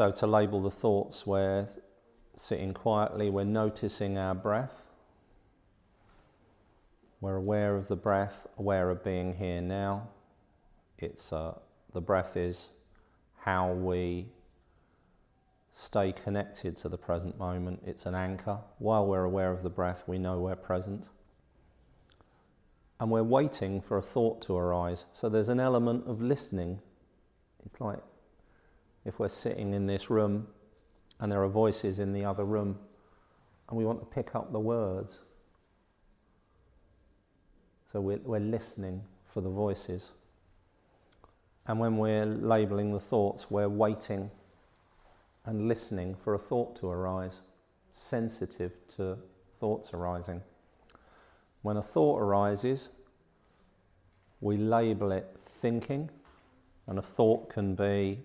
So, to label the thoughts, we're sitting quietly, we're noticing our breath. We're aware of the breath, aware of being here now. It's uh, the breath is how we stay connected to the present moment. It's an anchor. While we're aware of the breath, we know we're present. And we're waiting for a thought to arise. So there's an element of listening. It's like if we're sitting in this room and there are voices in the other room and we want to pick up the words. So we're, we're listening for the voices. And when we're labeling the thoughts, we're waiting and listening for a thought to arise, sensitive to thoughts arising. When a thought arises, we label it thinking, and a thought can be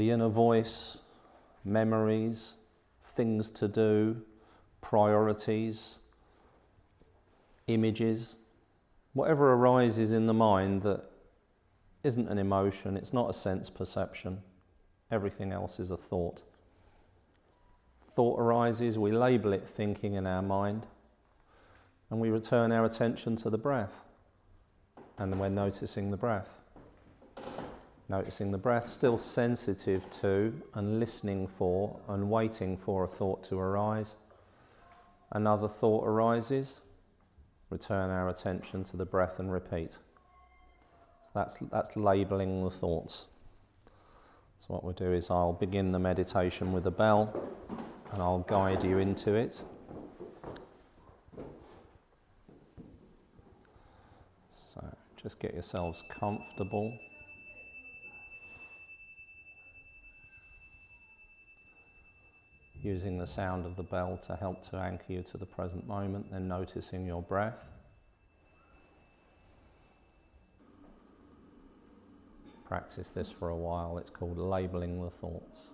the inner voice, memories, things to do, priorities, images, whatever arises in the mind that isn't an emotion, it's not a sense perception. Everything else is a thought. Thought arises, we label it thinking in our mind, and we return our attention to the breath. And then we're noticing the breath. Noticing the breath, still sensitive to and listening for and waiting for a thought to arise. Another thought arises, return our attention to the breath and repeat. So that's, that's labeling the thoughts. So, what we'll do is I'll begin the meditation with a bell and I'll guide you into it. So, just get yourselves comfortable. Using the sound of the bell to help to anchor you to the present moment, then noticing your breath. practice this for a while. It's called labeling the thoughts.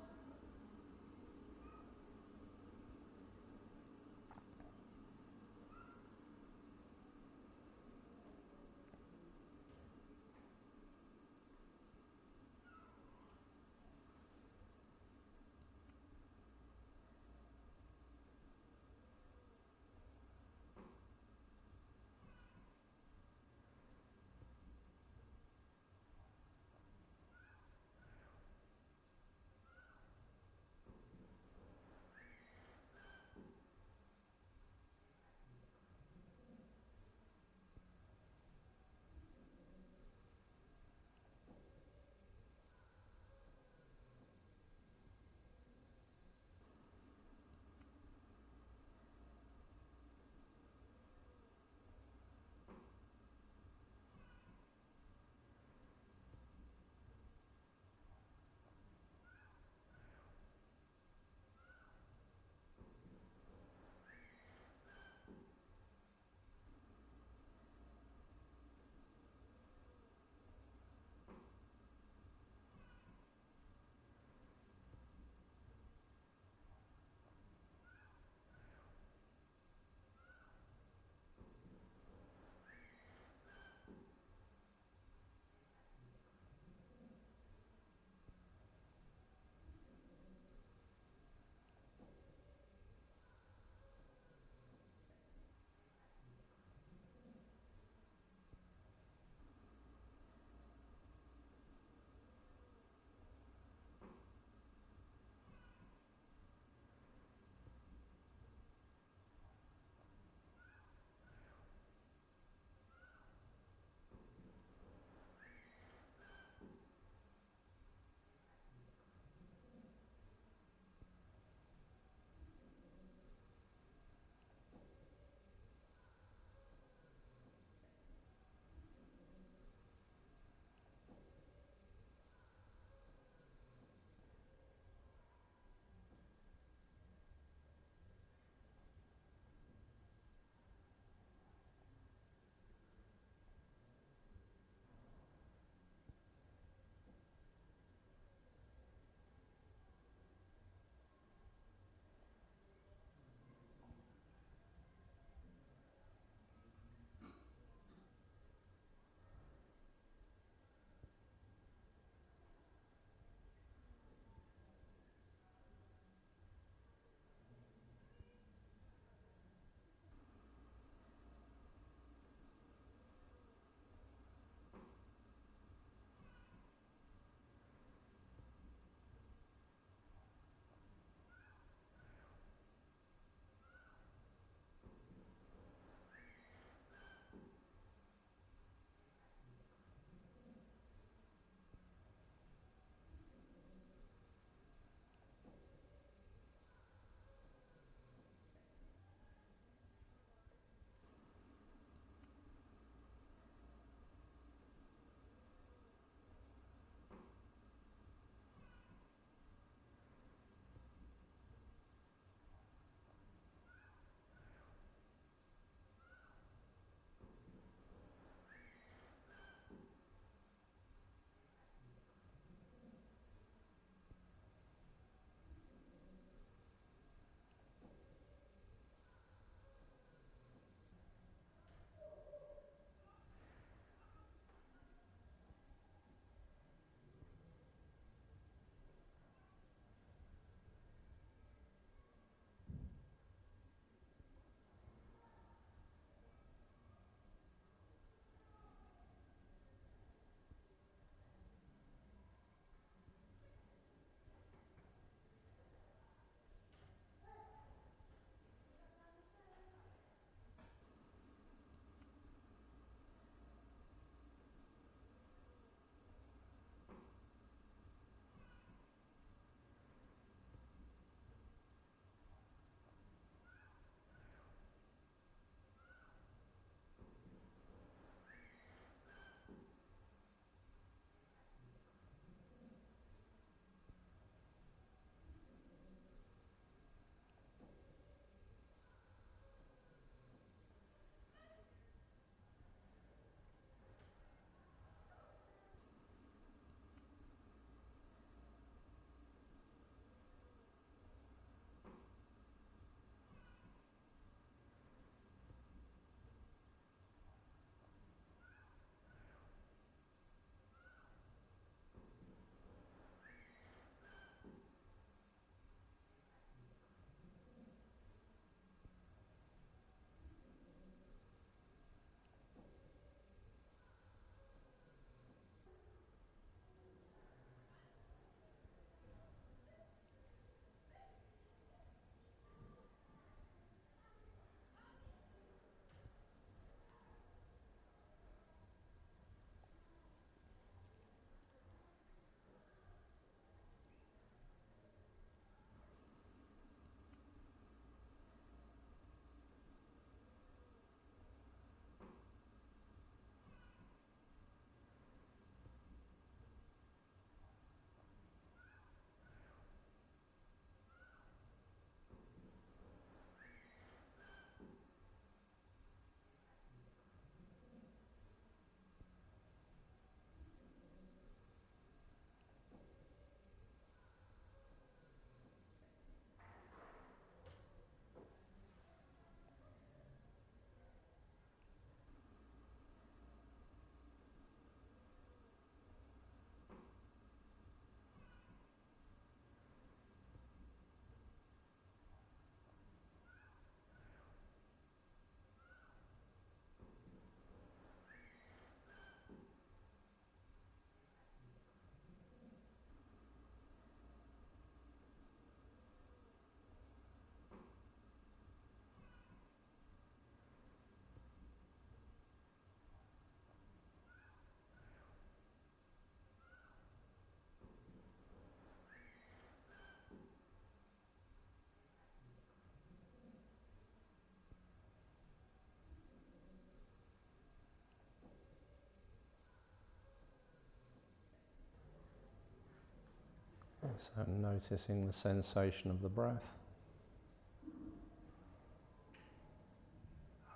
So, noticing the sensation of the breath,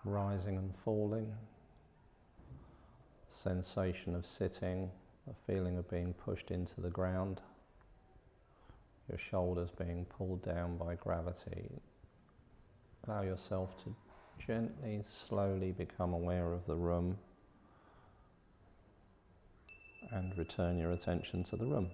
rising and falling, sensation of sitting, the feeling of being pushed into the ground, your shoulders being pulled down by gravity. Allow yourself to gently, slowly become aware of the room and return your attention to the room.